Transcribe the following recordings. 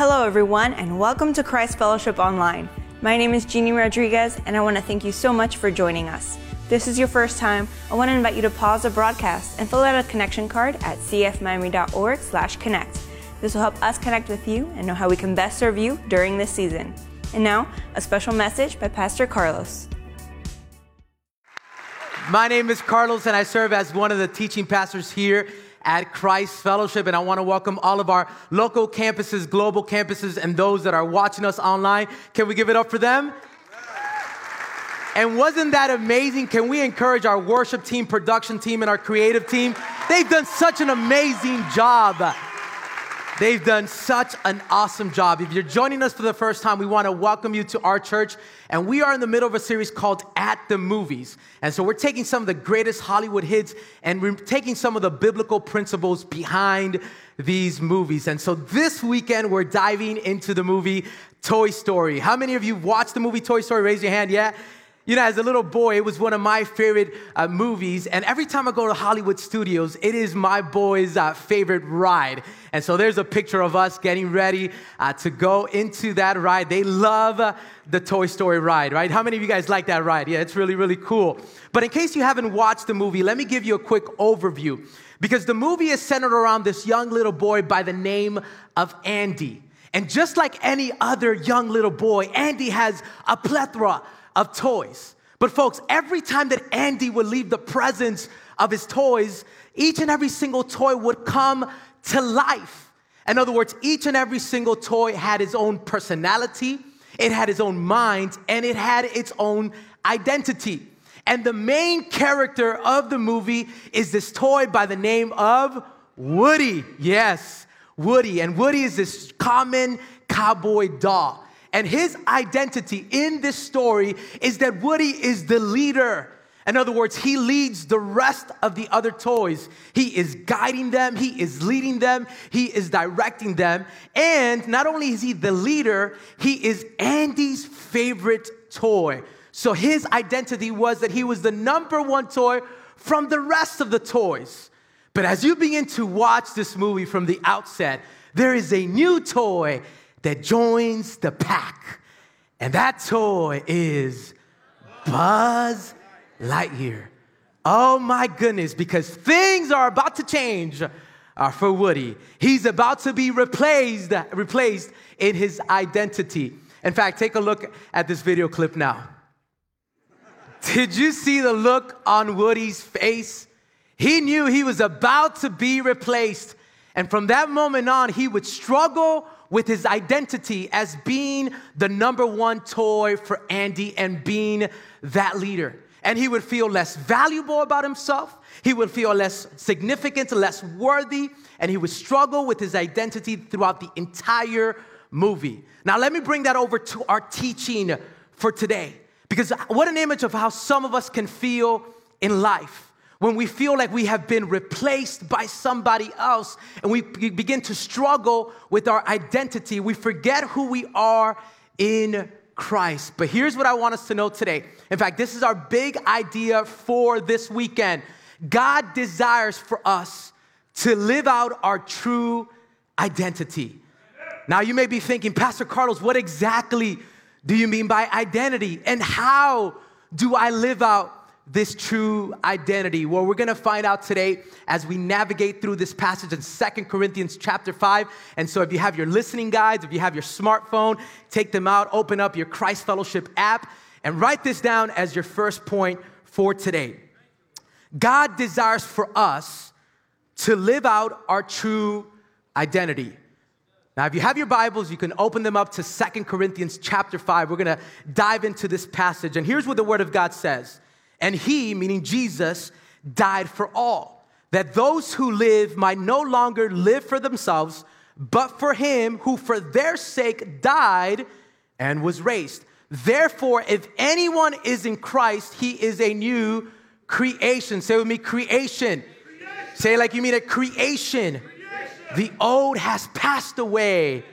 Hello, everyone, and welcome to Christ Fellowship Online. My name is Jeannie Rodriguez, and I want to thank you so much for joining us. If this is your first time, I want to invite you to pause the broadcast and fill out a connection card at cfmiami.org/connect. This will help us connect with you and know how we can best serve you during this season. And now, a special message by Pastor Carlos. My name is Carlos, and I serve as one of the teaching pastors here at Christ Fellowship. And I want to welcome all of our local campuses, global campuses, and those that are watching us online. Can we give it up for them? And wasn't that amazing? Can we encourage our worship team, production team, and our creative team? They've done such an amazing job. They've done such an awesome job. If you're joining us for the first time, we want to welcome you to our church. And we are in the middle of a series called At the Movies. And so we're taking some of the greatest Hollywood hits and we're taking some of the biblical principles behind these movies. And so this weekend, we're diving into the movie Toy Story. How many of you watched the movie Toy Story? Raise your hand. Yeah? You know, as a little boy, it was one of my favorite uh, movies. And every time I go to Hollywood studios, it is my boy's uh, favorite ride. And so there's a picture of us getting ready uh, to go into that ride. They love uh, the Toy Story ride, right? How many of you guys like that ride? Yeah, it's really, really cool. But in case you haven't watched the movie, let me give you a quick overview. Because the movie is centered around this young little boy by the name of Andy. And just like any other young little boy, Andy has a plethora of toys. But, folks, every time that Andy would leave the presence of his toys, each and every single toy would come to life. In other words, each and every single toy had its own personality, it had its own mind, and it had its own identity. And the main character of the movie is this toy by the name of Woody. Yes, Woody. And Woody is this common cowboy doll. And his identity in this story is that Woody is the leader. In other words, he leads the rest of the other toys. He is guiding them, he is leading them, he is directing them. And not only is he the leader, he is Andy's favorite toy. So his identity was that he was the number one toy from the rest of the toys. But as you begin to watch this movie from the outset, there is a new toy that joins the pack. And that toy is Buzz Lightyear. Oh my goodness, because things are about to change uh, for Woody. He's about to be replaced, replaced in his identity. In fact, take a look at this video clip now. Did you see the look on Woody's face? He knew he was about to be replaced. And from that moment on, he would struggle with his identity as being the number one toy for Andy and being that leader. And he would feel less valuable about himself. He would feel less significant, less worthy, and he would struggle with his identity throughout the entire movie. Now, let me bring that over to our teaching for today. Because what an image of how some of us can feel in life when we feel like we have been replaced by somebody else and we begin to struggle with our identity, we forget who we are in Christ. But here's what I want us to know today. In fact, this is our big idea for this weekend. God desires for us to live out our true identity. Now, you may be thinking, Pastor Carlos, what exactly do you mean by identity? And how do I live out this true identity? Well, we're going to find out today as we navigate through this passage in Second Corinthians chapter 5. And so if you have your listening guides, if you have your smartphone, take them out, open up your Christ Fellowship app, and write this down as your first point for today. God desires for us to live out our true identity. Now, if you have your Bibles, you can open them up to Second Corinthians chapter 5. We're going to dive into this passage. And here's what the Word of God says. And he, meaning Jesus, died for all, that those who live might no longer live for themselves, but for him who for their sake died and was raised. Therefore, if anyone is in Christ, he is a new creation. Say with me, creation. creation. Say like you mean a creation. creation. The old has passed away.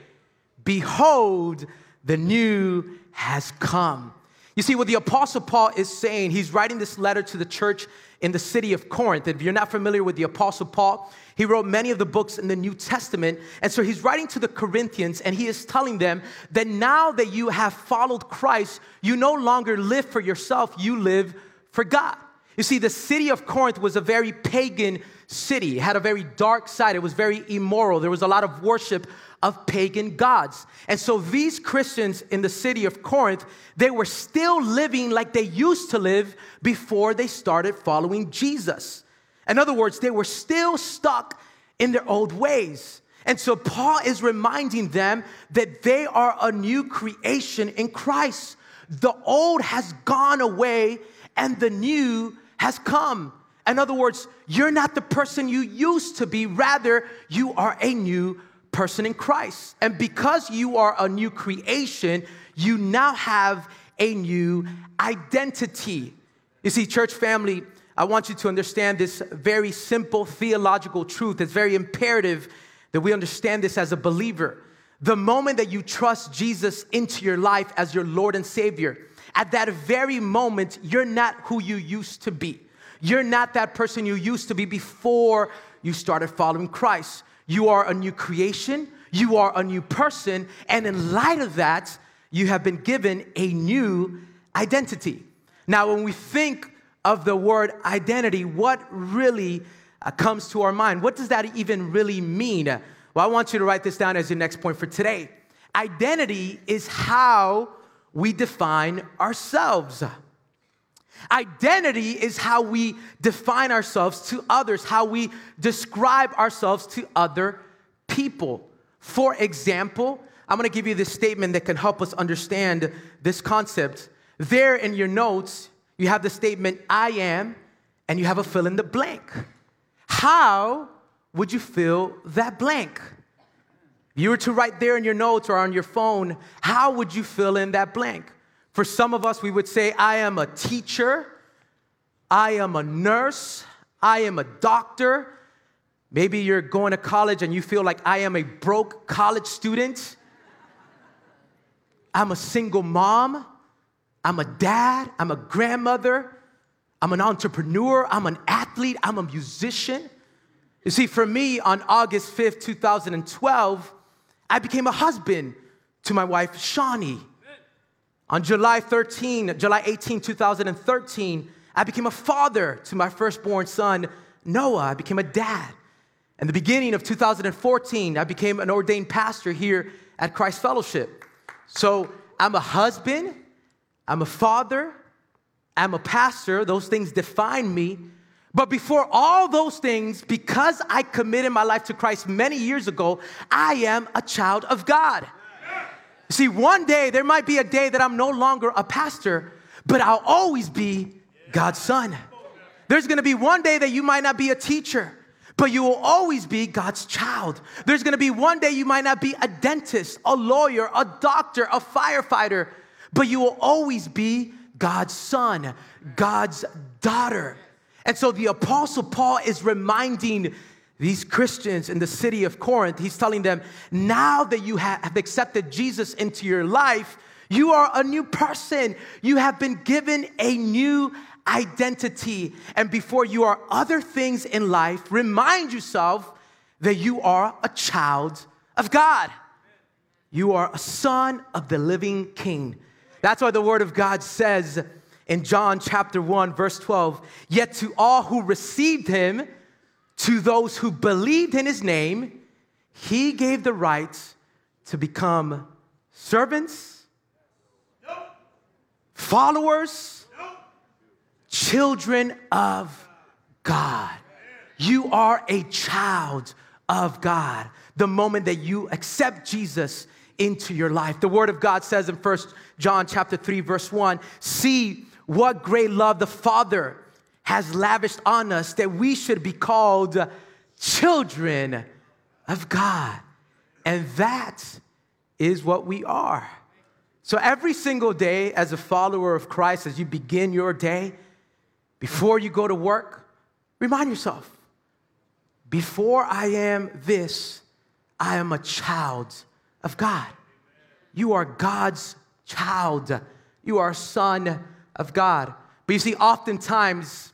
Behold, the new has come. You see, what the Apostle Paul is saying, he's writing this letter to the church in the city of Corinth. If you're not familiar with the Apostle Paul, he wrote many of the books in the New Testament. And so he's writing to the Corinthians and he is telling them that now that you have followed Christ, you no longer live for yourself, you live for God. You see, the city of Corinth was a very pagan city, it had a very dark side, it was very immoral. There was a lot of worship of pagan gods. And so these Christians in the city of Corinth, they were still living like they used to live before they started following Jesus. In other words, they were still stuck in their old ways. And so Paul is reminding them that they are a new creation in Christ. The old has gone away and the new has come. In other words, you're not the person you used to be, rather, you are a new person in Christ. And because you are a new creation, you now have a new identity. You see, church family, I want you to understand this very simple theological truth. It's very imperative that we understand this as a believer. The moment that you trust Jesus into your life as your Lord and Savior, at that very moment, you're not who you used to be. You're not that person you used to be before you started following Christ. You are a new creation, you are a new person, and in light of that, you have been given a new identity. Now, when we think of the word identity, what really uh, comes to our mind? What does that even really mean? Well, I want you to write this down as your next point for today. Identity is how we define ourselves. Identity is how we define ourselves to others, how we describe ourselves to other people. For example, I'm gonna give you this statement that can help us understand this concept. There in your notes, you have the statement, I am, and you have a fill in the blank. How would you fill that blank? If you were to write there in your notes or on your phone, how would you fill in that blank? For some of us, we would say, I am a teacher, I am a nurse, I am a doctor. Maybe you're going to college and you feel like I am a broke college student. I'm a single mom. I'm a dad. I'm a grandmother. I'm an entrepreneur. I'm an athlete. I'm a musician. You see, for me, on August 5th, 2012, I became a husband to my wife, Shawnee. On July 13, July 18, 2013, I became a father to my firstborn son, Noah. I became a dad. In the beginning of 2014, I became an ordained pastor here at Christ Fellowship. So I'm a husband, I'm a father, I'm a pastor. Those things define me. But before all those things, because I committed my life to Christ many years ago, I am a child of God. See, one day there might be a day that I'm no longer a pastor, but I'll always be God's son. There's gonna be one day that you might not be a teacher, but you will always be God's child. There's gonna be one day you might not be a dentist, a lawyer, a doctor, a firefighter, but you will always be God's son, God's daughter. And so the Apostle Paul is reminding these Christians in the city of Corinth, he's telling them, now that you have accepted Jesus into your life, you are a new person. You have been given a new identity. And before you are other things in life, remind yourself that you are a child of God. You are a son of the living king. That's why the word of God says in John chapter 1, verse 12, yet to all who received him, to those who believed in his name, he gave the right to become servants, followers, children of God. You are a child of God the moment that you accept Jesus into your life. The word of God says in First John chapter 3 verse 1, see what great love the Father has lavished on us that we should be called children of God. And that is what we are. So every single day, as a follower of Christ, as you begin your day, before you go to work, remind yourself before I am this, I am a child of God. You are God's child. You are a son of God. But you see, oftentimes,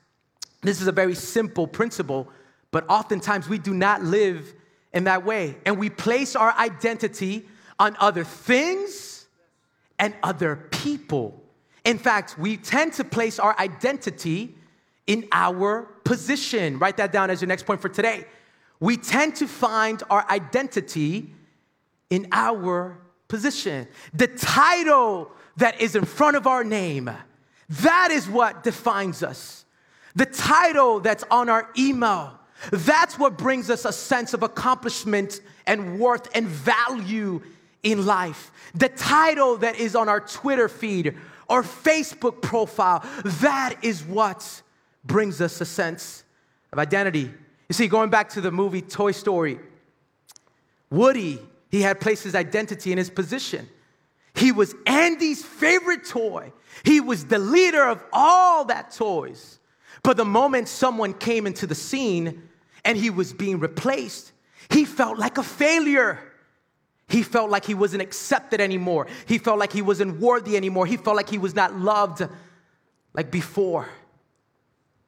this is a very simple principle, but oftentimes we do not live in that way. And we place our identity on other things and other people. In fact, we tend to place our identity in our position. Write that down as your next point for today. We tend to find our identity in our position. The title that is in front of our name, that is what defines us. The title that's on our email, that's what brings us a sense of accomplishment and worth and value in life. The title that is on our Twitter feed or Facebook profile, that is what brings us a sense of identity. You see, going back to the movie Toy Story, Woody, he had placed his identity in his position. He was Andy's favorite toy. He was the leader of all that toys. But the moment someone came into the scene and he was being replaced, he felt like a failure. He felt like he wasn't accepted anymore. He felt like he wasn't worthy anymore. He felt like he was not loved like before.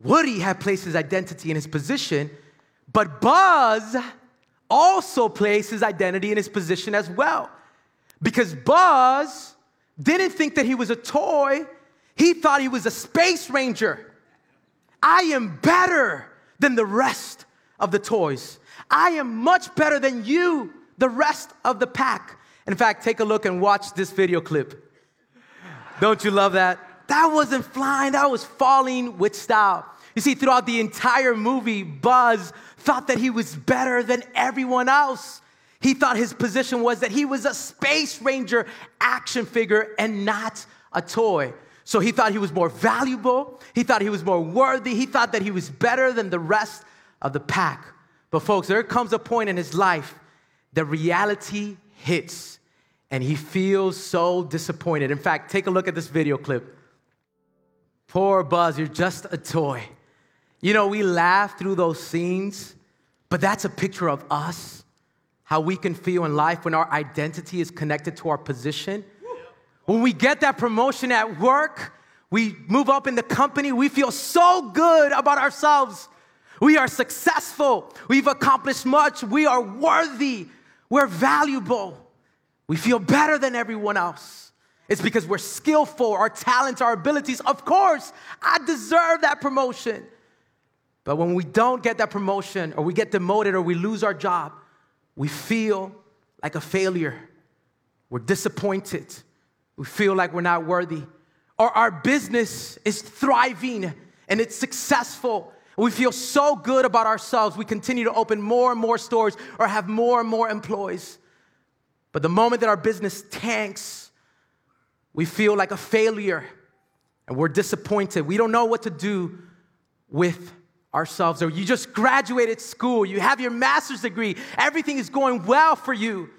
Woody had placed his identity in his position, but Buzz also placed his identity in his position as well. Because Buzz didn't think that he was a toy, he thought he was a space ranger. I am better than the rest of the toys. I am much better than you, the rest of the pack. In fact, take a look and watch this video clip. Don't you love that? That wasn't flying, that was falling with style. You see, throughout the entire movie, Buzz thought that he was better than everyone else. He thought his position was that he was a Space Ranger action figure and not a toy. So he thought he was more valuable. He thought he was more worthy. He thought that he was better than the rest of the pack. But, folks, there comes a point in his life that reality hits and he feels so disappointed. In fact, take a look at this video clip. Poor Buzz, you're just a toy. You know, we laugh through those scenes, but that's a picture of us how we can feel in life when our identity is connected to our position. When we get that promotion at work, we move up in the company, we feel so good about ourselves. We are successful, we've accomplished much, we are worthy, we're valuable, we feel better than everyone else. It's because we're skillful, our talents, our abilities. Of course, I deserve that promotion. But when we don't get that promotion, or we get demoted, or we lose our job, we feel like a failure. We're disappointed. We feel like we're not worthy. Or our business is thriving and it's successful. We feel so good about ourselves. We continue to open more and more stores or have more and more employees. But the moment that our business tanks, we feel like a failure and we're disappointed. We don't know what to do with ourselves, or you just graduated school, you have your master's degree, everything is going well for you.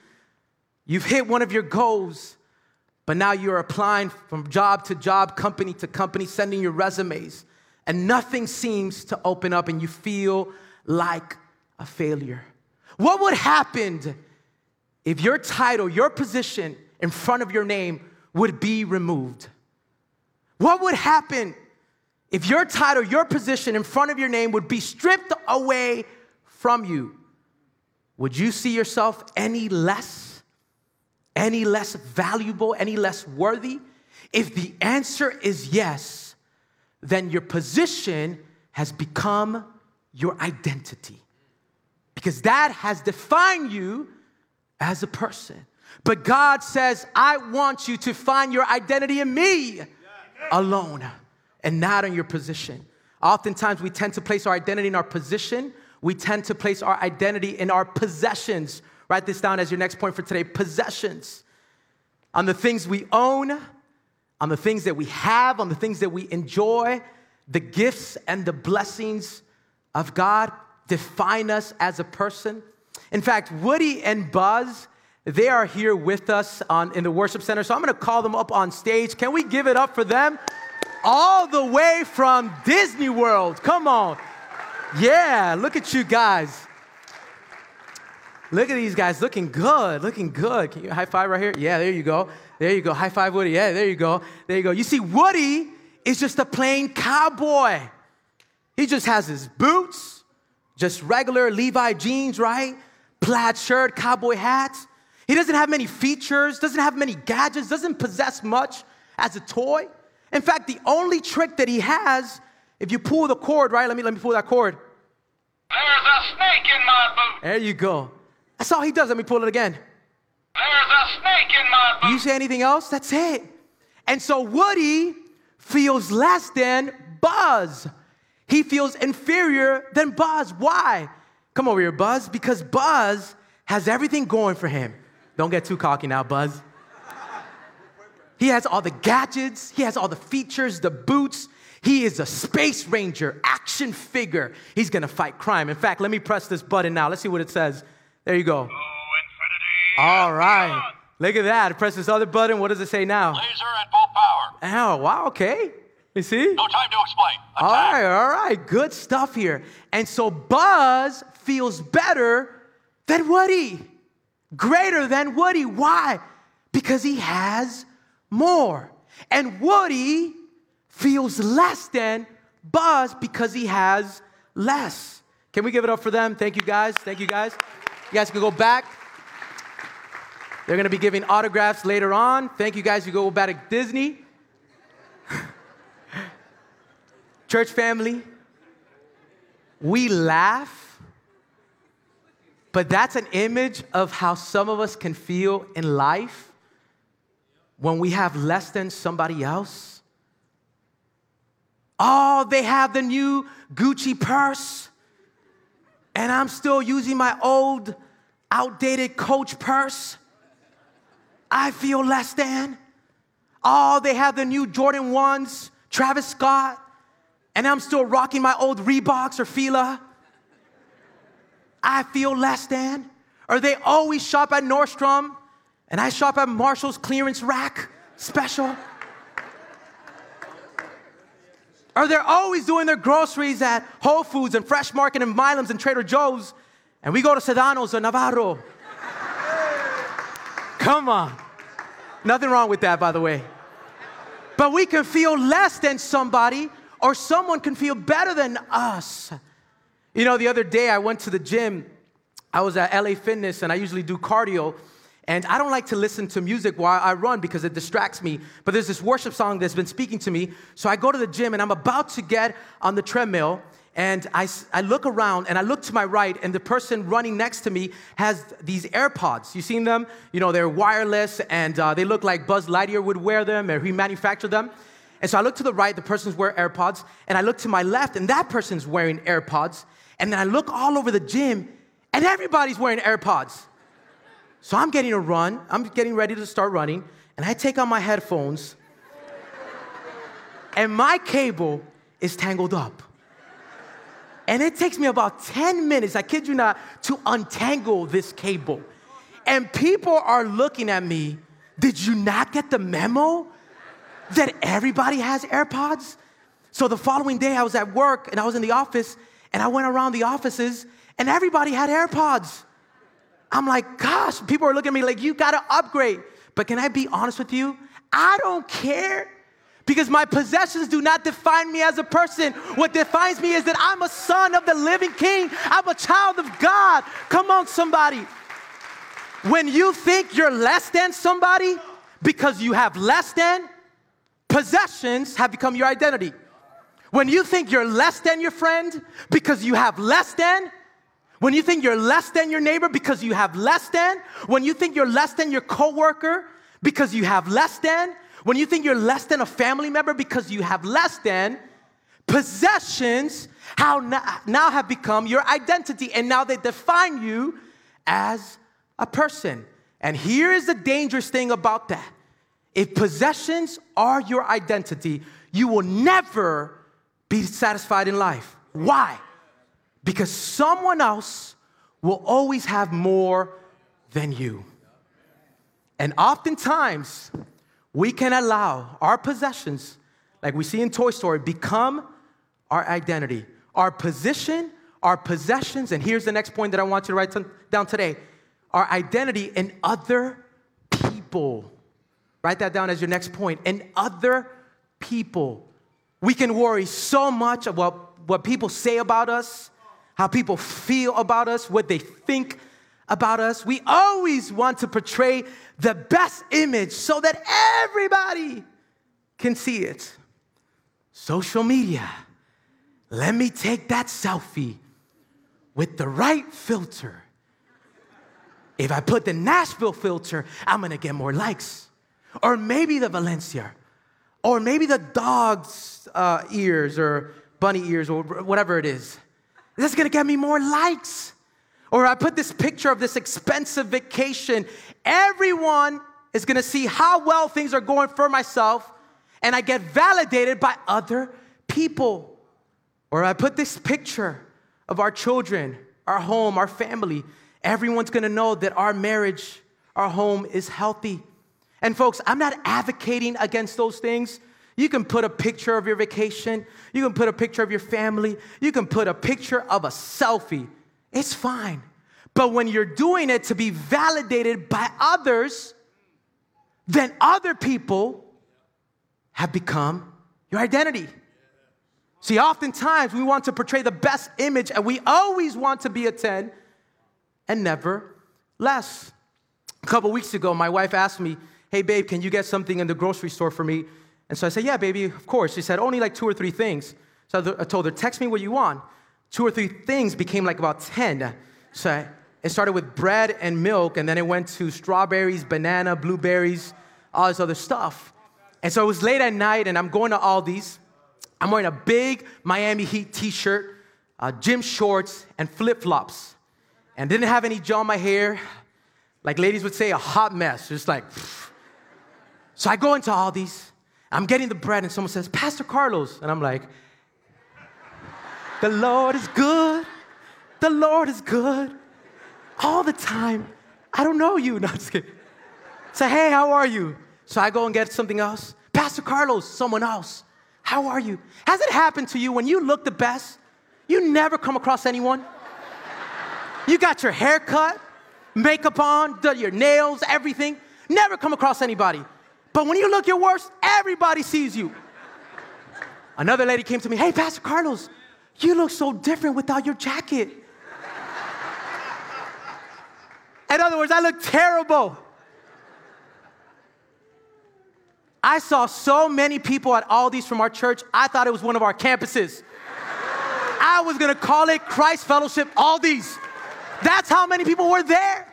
You've hit one of your goals, but now you're applying from job to job, company to company, sending your resumes, and nothing seems to open up, and you feel like a failure. What would happen if your title, your position in front of your name would be removed? What would happen if your title, your position in front of your name would be stripped away from you, would you see yourself any less, any less valuable, any less worthy? If the answer is yes, then your position has become your identity because that has defined you as a person. But God says, I want you to find your identity in me alone and not in your position. Oftentimes, we tend to place our identity in our position. We tend to place our identity in our possessions. Write this down as your next point for today possessions. On the things we own, on the things that we have, on the things that we enjoy, the gifts and the blessings of God define us as a person. In fact, Woody and Buzz, they are here with us on, in the worship center. So I'm going to call them up on stage. Can we give it up for them? all the way from Disney World. Come on. Yeah, look at you guys. Look at these guys looking good, looking good. Can you high five right here? Yeah, there you go. There you go. High five, Woody. Yeah, there you go. There you go. You see, Woody is just a plain cowboy. He just has his boots, just regular Levi jeans, right? Plaid shirt, cowboy hat. He doesn't have many features, doesn't have many gadgets, doesn't possess much as a toy. In fact, the only trick that he has, if you pull the cord, right? Let me let me pull that cord. There's a snake in my boot. There you go. That's all he does. Let me pull it again. There's a snake in my boot. You say anything else? That's it. And so Woody feels less than Buzz. He feels inferior than Buzz. Why? Come over here, Buzz. Because Buzz has everything going for him. Don't get too cocky now, Buzz. He has all the gadgets, he has all the features, the boots. He is a space ranger, action figure. He's gonna fight crime. In fact, let me press this button now. Let's see what it says. There you go. All right. Look at that. Press this other button. What does it say now? Laser at full power. Oh, wow, okay. You see? No time to explain. All Attack. right, all right. Good stuff here. And so Buzz feels better than Woody, greater than Woody. Why? Because he has more. And Woody feels less than Buzz because he has less. Can we give it up for them? Thank you guys. Thank you guys. You guys can go back. They're going to be giving autographs later on. Thank you guys. You go back to Disney. Church family, we laugh, but that's an image of how some of us can feel in life when we have less than somebody else. Oh, they have the new Gucci purse, and I'm still using my old, outdated Coach purse. I feel less than. Oh, they have the new Jordan 1s, Travis Scott, and I'm still rocking my old Reeboks or Fila. I feel less than. Or they always shop at Nordstrom, and I shop at Marshall's clearance rack special. Or they're always doing their groceries at Whole Foods and Fresh Market and Milam's and Trader Joe's, and we go to Sedano's or Navarro. Come on. Nothing wrong with that, by the way. But we can feel less than somebody, or someone can feel better than us. You know, the other day I went to the gym. I was at LA Fitness and I usually do cardio. And I don't like to listen to music while I run because it distracts me. But there's this worship song that's been speaking to me. So I go to the gym and I'm about to get on the treadmill. And I, I look around and I look to my right, and the person running next to me has these AirPods. You seen them? You know, they're wireless and uh, they look like Buzz Lightyear would wear them or he manufactured them. And so I look to the right, the person's wearing AirPods, and I look to my left, and that person's wearing AirPods. And then I look all over the gym, and everybody's wearing AirPods. So I'm getting a run, I'm getting ready to start running, and I take out my headphones, and my cable is tangled up. And it takes me about 10 minutes, I kid you not, to untangle this cable. And people are looking at me, did you not get the memo that everybody has AirPods? So the following day, I was at work and I was in the office, and I went around the offices, and everybody had AirPods. I'm like, gosh, people are looking at me like, you gotta upgrade. But can I be honest with you? I don't care because my possessions do not define me as a person. What defines me is that I'm a son of the living king, I'm a child of God. Come on, somebody. When you think you're less than somebody because you have less than, possessions have become your identity. When you think you're less than your friend because you have less than, when you think you're less than your neighbor because you have less than, when you think you're less than your coworker because you have less than, when you think you're less than a family member because you have less than, possessions how now, now have become your identity and now they define you as a person. And here is the dangerous thing about that. If possessions are your identity, you will never be satisfied in life. Why? Because someone else will always have more than you. And oftentimes, we can allow our possessions, like we see in Toy Story, become our identity. Our position, our possessions, and here's the next point that I want you to write down today our identity in other people. Write that down as your next point. And other people. We can worry so much about what people say about us, how people feel about us, what they think about us. We always want to portray the best image so that everybody can see it. Social media. Let me take that selfie with the right filter. If I put the Nashville filter, I'm gonna get more likes. Or maybe the Valencia. Or maybe the dog's uh, ears or bunny ears or whatever it is. This is gonna get me more likes. Or I put this picture of this expensive vacation. Everyone is gonna see how well things are going for myself, and I get validated by other people. Or I put this picture of our children, our home, our family. Everyone's gonna know that our marriage, our home is healthy. And folks, I'm not advocating against those things. You can put a picture of your vacation, you can put a picture of your family, you can put a picture of a selfie. It's fine. But when you're doing it to be validated by others, then other people have become your identity. See, oftentimes we want to portray the best image and we always want to be a 10 and never less. A couple weeks ago, my wife asked me, Hey, babe, can you get something in the grocery store for me? And so I said, Yeah, baby, of course. She said, Only like two or three things. So I told her, Text me what you want. Two or three things became like about 10. So it started with bread and milk, and then it went to strawberries, banana, blueberries, all this other stuff. And so it was late at night, and I'm going to Aldi's. I'm wearing a big Miami Heat t shirt, uh, gym shorts, and flip flops. And didn't have any gel in my hair. Like ladies would say, a hot mess, just like. Pfft. So I go into Aldi's. I'm getting the bread, and someone says, Pastor Carlos. And I'm like, The Lord is good. The Lord is good. All the time. I don't know you. No, I'm just kidding. Say, hey, how are you? So I go and get something else. Pastor Carlos, someone else. How are you? Has it happened to you when you look the best, you never come across anyone? You got your hair cut, makeup on, your nails, everything. Never come across anybody. But when you look your worst, everybody sees you. Another lady came to me, hey, Pastor Carlos, you look so different without your jacket. In other words, I look terrible. I saw so many people at Aldi's from our church, I thought it was one of our campuses. I was gonna call it Christ Fellowship Aldi's. That's how many people were there.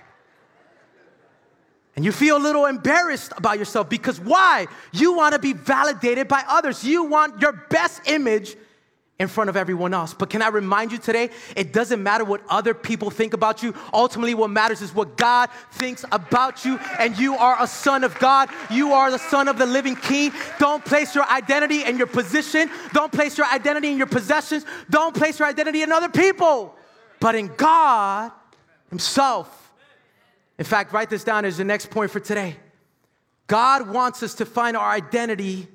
And you feel a little embarrassed about yourself because why? You wanna be validated by others. You want your best image in front of everyone else. But can I remind you today, it doesn't matter what other people think about you. Ultimately, what matters is what God thinks about you. And you are a son of God. You are the son of the living king. Don't place your identity in your position. Don't place your identity in your possessions. Don't place your identity in other people, but in God Himself. In fact, write this down as the next point for today. God wants us to find our identity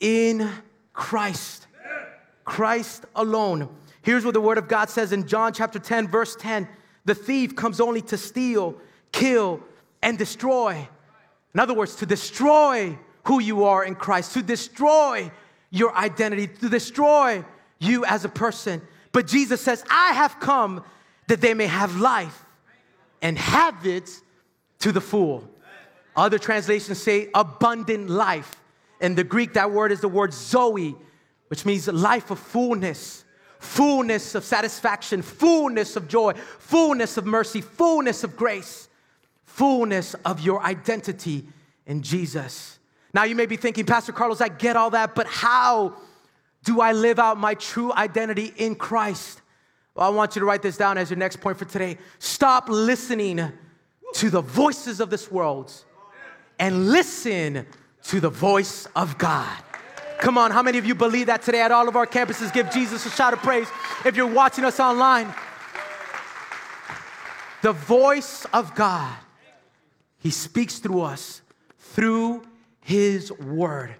in Christ. Christ alone. Here's what the word of God says in John chapter 10, verse 10 The thief comes only to steal, kill, and destroy. In other words, to destroy who you are in Christ, to destroy your identity, to destroy you as a person. But Jesus says, I have come that they may have life and have it to the full. Other translations say abundant life. In the Greek, that word is the word zoe, which means life of fullness, fullness of satisfaction, fullness of joy, fullness of mercy, fullness of grace, fullness of your identity in Jesus. Now, you may be thinking, Pastor Carlos, I get all that, but how do I live out my true identity in Christ? Well, I want you to write this down as your next point for today. Stop listening to the voices of this world and listen to the voice of God. Come on, how many of you believe that today at all of our campuses? Give Jesus a shout of praise. If you're watching us online, the voice of God, He speaks through us through His Word.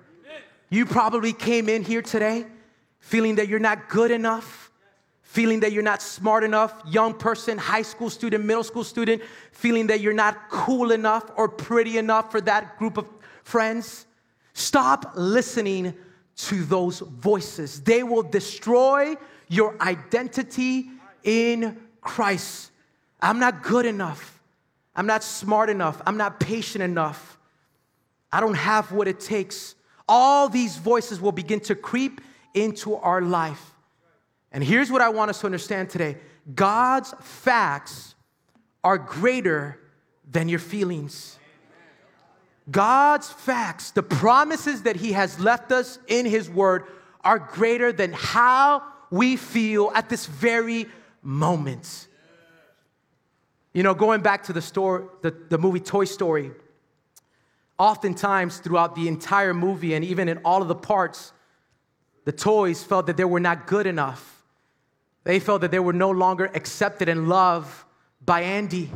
You probably came in here today feeling that you're not good enough, feeling that you're not smart enough, young person, high school student, middle school student, feeling that you're not cool enough or pretty enough for that group of Friends, stop listening to those voices. They will destroy your identity in Christ. I'm not good enough. I'm not smart enough. I'm not patient enough. I don't have what it takes. All these voices will begin to creep into our life. And here's what I want us to understand today God's facts are greater than your feelings. God's facts, the promises that He has left us in His Word, are greater than how we feel at this very moment. You know, going back to the story, the, the movie Toy Story, oftentimes throughout the entire movie and even in all of the parts, the toys felt that they were not good enough. They felt that they were no longer accepted and loved by Andy.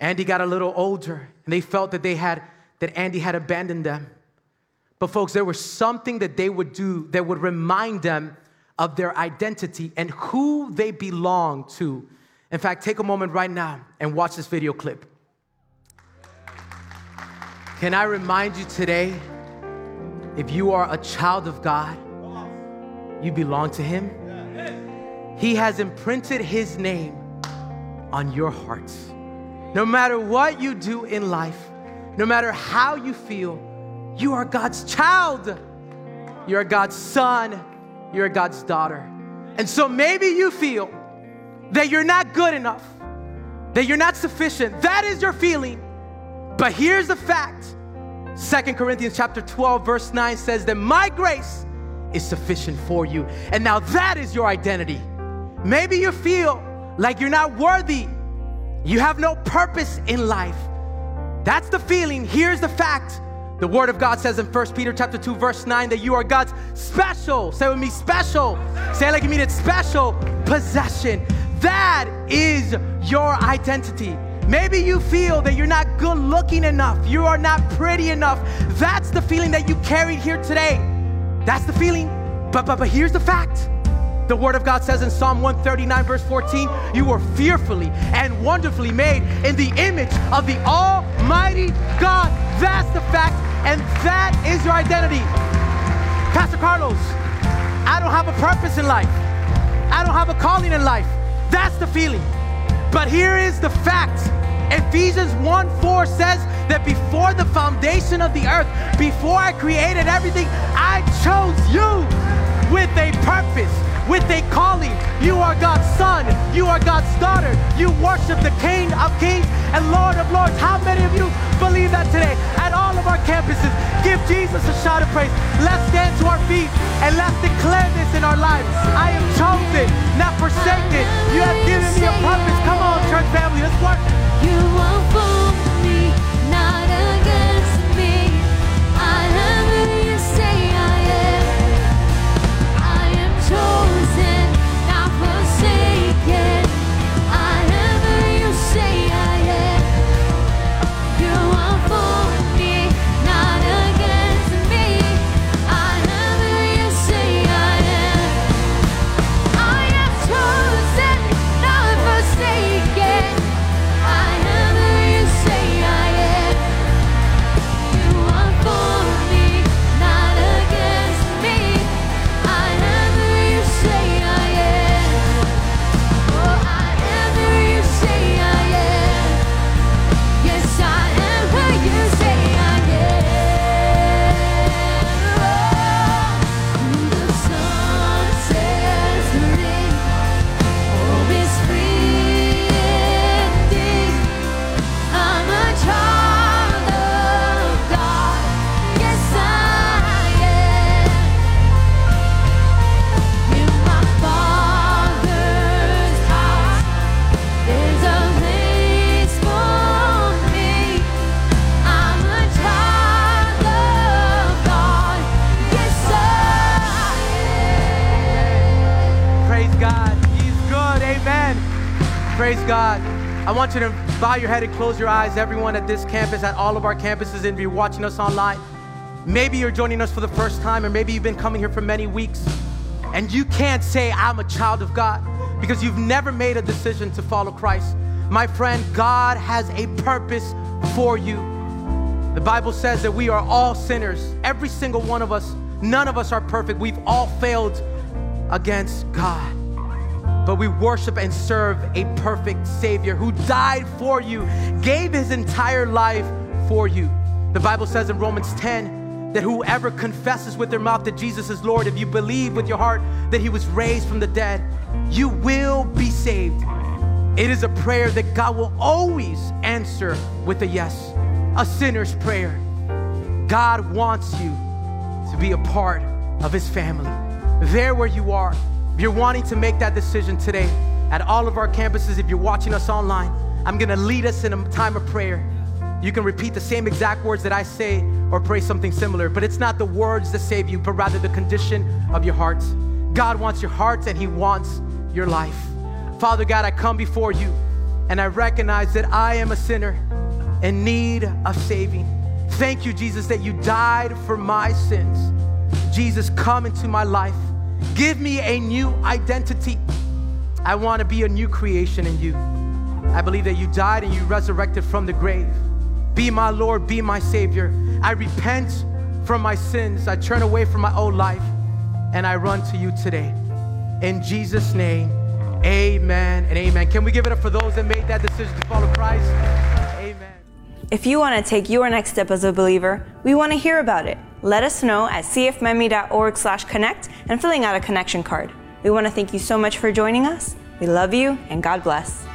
Andy got a little older, and they felt that they had that Andy had abandoned them. But folks, there was something that they would do that would remind them of their identity and who they belong to. In fact, take a moment right now and watch this video clip. Can I remind you today if you are a child of God, you belong to Him? He has imprinted His name on your hearts. No matter what you do in life, no matter how you feel, you are God's child. You're God's son. You're God's daughter. And so maybe you feel that you're not good enough, that you're not sufficient. That is your feeling. But here's the fact. Second Corinthians chapter 12 verse 9 says that my grace is sufficient for you. And now that is your identity. Maybe you feel like you're not worthy. You have no purpose in life. That's the feeling. Here's the fact. The word of God says in 1 Peter chapter 2 verse 9 that you are God's special. Say with me special. Say it like you mean it special possession. That is your identity. Maybe you feel that you're not good looking enough. You are not pretty enough. That's the feeling that you carried here today. That's the feeling. But but but here's the fact. The Word of God says in Psalm 139, verse 14, you were fearfully and wonderfully made in the image of the Almighty God. That's the fact, and that is your identity. Pastor Carlos, I don't have a purpose in life, I don't have a calling in life. That's the feeling. But here is the fact. Ephesians 1 4 says that before the foundation of the earth, before I created everything, I chose you with a purpose with a calling. You are God's son. You are God's daughter. You worship the King of kings and Lord of lords. How many of you believe that today? At all of our campuses, give Jesus a shout of praise. Let's stand to our feet and let's declare this in our lives. I am chosen, not forsaken. You have given me a purpose. Come on, church family, let's work. You are for me, not against me. I am who you say I am. I am chosen, bow your head and close your eyes, everyone at this campus, at all of our campuses, and if you're watching us online. Maybe you're joining us for the first time, or maybe you've been coming here for many weeks, and you can't say, I'm a child of God, because you've never made a decision to follow Christ. My friend, God has a purpose for you. The Bible says that we are all sinners, every single one of us. None of us are perfect. We've all failed against God. But we worship and serve a perfect Savior who died for you, gave his entire life for you. The Bible says in Romans 10 that whoever confesses with their mouth that Jesus is Lord, if you believe with your heart that he was raised from the dead, you will be saved. It is a prayer that God will always answer with a yes, a sinner's prayer. God wants you to be a part of his family. There where you are, if you're wanting to make that decision today at all of our campuses, if you're watching us online, I'm gonna lead us in a time of prayer. You can repeat the same exact words that I say or pray something similar, but it's not the words that save you, but rather the condition of your hearts. God wants your hearts and He wants your life. Father God, I come before you and I recognize that I am a sinner in need of saving. Thank you, Jesus, that you died for my sins. Jesus, come into my life. Give me a new identity. I want to be a new creation in you. I believe that you died and you resurrected from the grave. Be my Lord, be my Savior. I repent from my sins. I turn away from my old life and I run to you today. In Jesus' name, amen and amen. Can we give it up for those that made that decision to follow Christ? Amen. If you want to take your next step as a believer, we want to hear about it. Let us know at cfmemi.org slash connect and filling out a connection card. We want to thank you so much for joining us. We love you and God bless.